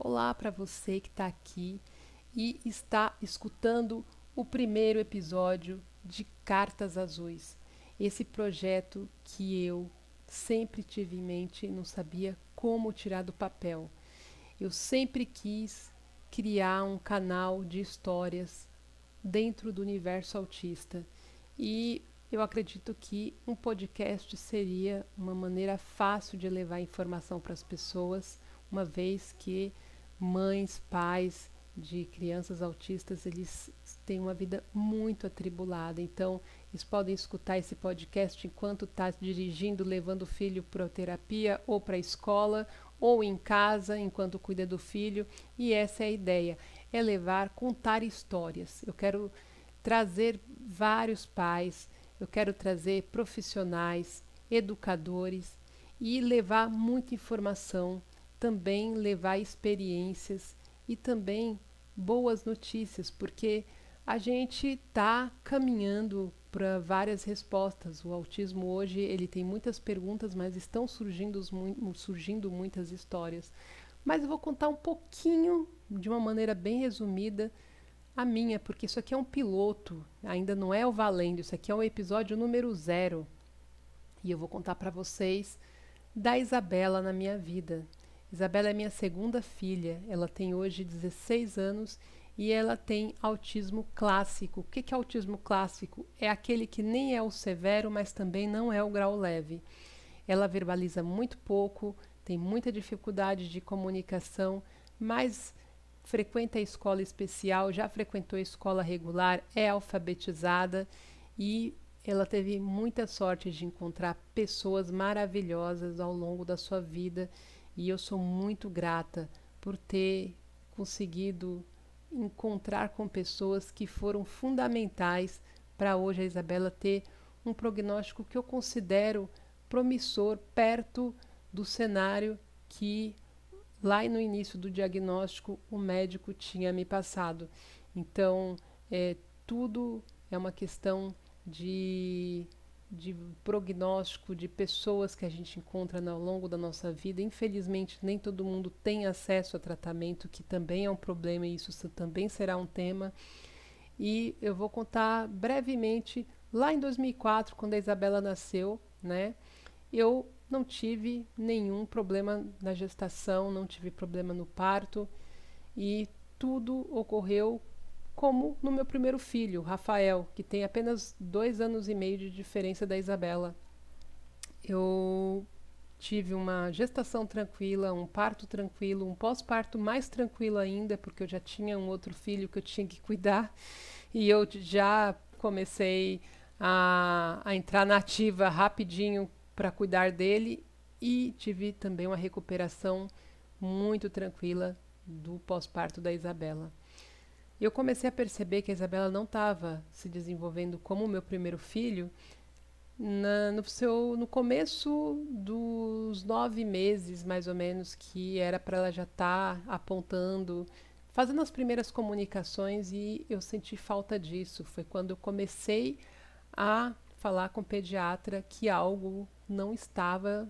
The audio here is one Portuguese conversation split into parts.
Olá para você que está aqui e está escutando o primeiro episódio de Cartas Azuis. Esse projeto que eu sempre tive em mente e não sabia como tirar do papel. Eu sempre quis criar um canal de histórias dentro do universo autista e eu acredito que um podcast seria uma maneira fácil de levar informação para as pessoas, uma vez que mães, pais de crianças autistas, eles têm uma vida muito atribulada. Então, eles podem escutar esse podcast enquanto está dirigindo, levando o filho para terapia ou para a escola, ou em casa, enquanto cuida do filho. E essa é a ideia, é levar, contar histórias. Eu quero trazer vários pais, eu quero trazer profissionais, educadores e levar muita informação também levar experiências e também boas notícias, porque a gente está caminhando para várias respostas. O autismo hoje ele tem muitas perguntas, mas estão surgindo, surgindo muitas histórias. Mas eu vou contar um pouquinho, de uma maneira bem resumida, a minha, porque isso aqui é um piloto, ainda não é o valendo, isso aqui é o episódio número zero. E eu vou contar para vocês da Isabela na minha vida. Isabela é minha segunda filha. Ela tem hoje 16 anos e ela tem autismo clássico. O que é autismo clássico? É aquele que nem é o severo, mas também não é o grau leve. Ela verbaliza muito pouco, tem muita dificuldade de comunicação, mas frequenta a escola especial, já frequentou a escola regular, é alfabetizada e ela teve muita sorte de encontrar pessoas maravilhosas ao longo da sua vida e eu sou muito grata por ter conseguido encontrar com pessoas que foram fundamentais para hoje a Isabela ter um prognóstico que eu considero promissor perto do cenário que lá no início do diagnóstico o médico tinha me passado. Então, é, tudo é uma questão de de prognóstico de pessoas que a gente encontra ao longo da nossa vida. Infelizmente, nem todo mundo tem acesso a tratamento, que também é um problema e isso também será um tema. E eu vou contar brevemente lá em 2004, quando a Isabela nasceu, né? Eu não tive nenhum problema na gestação, não tive problema no parto e tudo ocorreu como no meu primeiro filho, Rafael, que tem apenas dois anos e meio de diferença da Isabela. Eu tive uma gestação tranquila, um parto tranquilo, um pós-parto mais tranquilo ainda, porque eu já tinha um outro filho que eu tinha que cuidar e eu já comecei a, a entrar na ativa rapidinho para cuidar dele e tive também uma recuperação muito tranquila do pós-parto da Isabela. E eu comecei a perceber que a Isabela não estava se desenvolvendo como o meu primeiro filho na, no, seu, no começo dos nove meses, mais ou menos, que era para ela já estar tá apontando, fazendo as primeiras comunicações e eu senti falta disso. Foi quando eu comecei a falar com o pediatra que algo não estava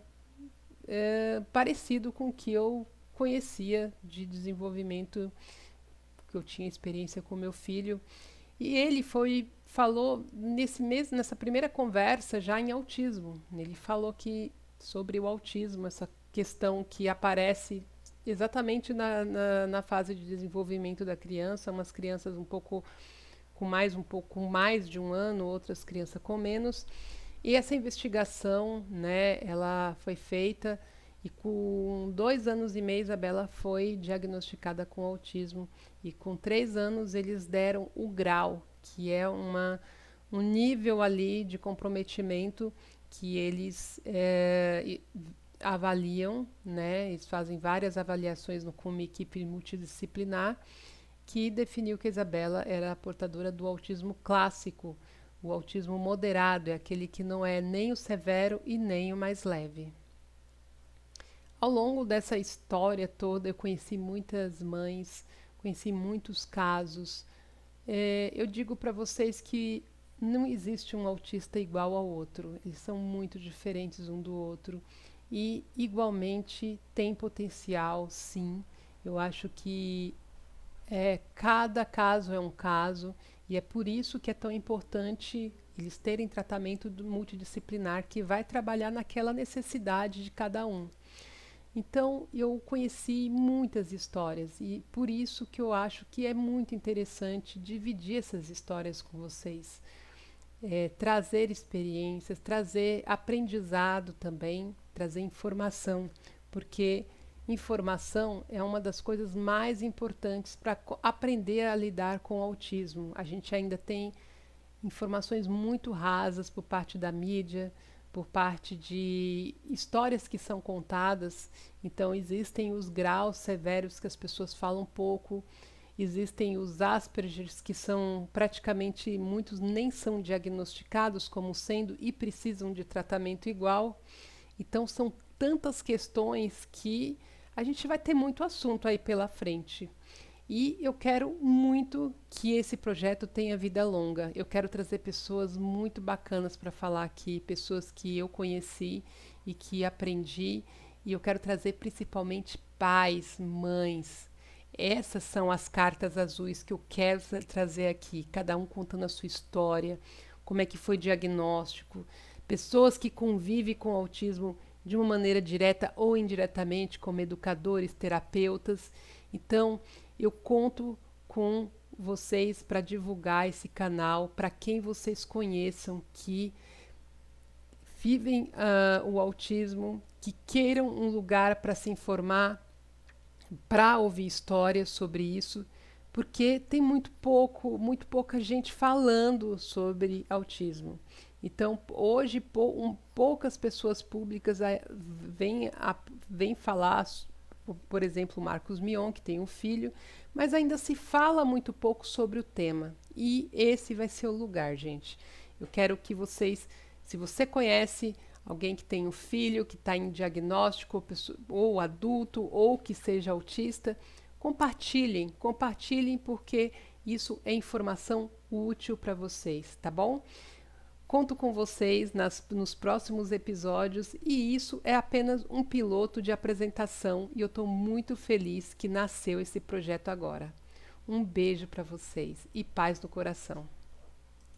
é, parecido com o que eu conhecia de desenvolvimento eu tinha experiência com meu filho. E ele foi falou nesse mês, nessa primeira conversa já em autismo. Ele falou que sobre o autismo, essa questão que aparece exatamente na, na, na fase de desenvolvimento da criança, umas crianças um pouco com mais um pouco mais de um ano, outras crianças com menos. E essa investigação, né, ela foi feita e com dois anos e meio, Isabela foi diagnosticada com autismo. E com três anos, eles deram o grau, que é uma, um nível ali de comprometimento que eles é, avaliam, né? Eles fazem várias avaliações no, com uma equipe multidisciplinar que definiu que a Isabela era portadora do autismo clássico. O autismo moderado é aquele que não é nem o severo e nem o mais leve. Ao longo dessa história toda, eu conheci muitas mães, conheci muitos casos. É, eu digo para vocês que não existe um autista igual ao outro, eles são muito diferentes um do outro e igualmente tem potencial, sim. Eu acho que é, cada caso é um caso e é por isso que é tão importante eles terem tratamento multidisciplinar que vai trabalhar naquela necessidade de cada um. Então, eu conheci muitas histórias e por isso que eu acho que é muito interessante dividir essas histórias com vocês. É, trazer experiências, trazer aprendizado também, trazer informação, porque informação é uma das coisas mais importantes para aprender a lidar com o autismo. A gente ainda tem informações muito rasas por parte da mídia, por parte de histórias que são contadas. Então, existem os graus severos que as pessoas falam pouco, existem os Aspergers, que são praticamente muitos nem são diagnosticados como sendo e precisam de tratamento igual. Então, são tantas questões que a gente vai ter muito assunto aí pela frente. E eu quero muito que esse projeto tenha vida longa. Eu quero trazer pessoas muito bacanas para falar aqui, pessoas que eu conheci e que aprendi. E eu quero trazer principalmente pais, mães. Essas são as cartas azuis que eu quero trazer aqui, cada um contando a sua história, como é que foi o diagnóstico, pessoas que convivem com autismo de uma maneira direta ou indiretamente, como educadores, terapeutas. Então, eu conto com vocês para divulgar esse canal para quem vocês conheçam que vivem uh, o autismo, que queiram um lugar para se informar, para ouvir histórias sobre isso, porque tem muito pouco, muito pouca gente falando sobre autismo. Então, hoje, pou, um, poucas pessoas públicas vêm, vêm falar por exemplo, Marcos Mion, que tem um filho, mas ainda se fala muito pouco sobre o tema. E esse vai ser o lugar, gente. Eu quero que vocês, se você conhece alguém que tem um filho, que está em diagnóstico, ou adulto, ou que seja autista, compartilhem, compartilhem, porque isso é informação útil para vocês, tá bom? Conto com vocês nas, nos próximos episódios e isso é apenas um piloto de apresentação e eu estou muito feliz que nasceu esse projeto agora. Um beijo para vocês e paz no coração.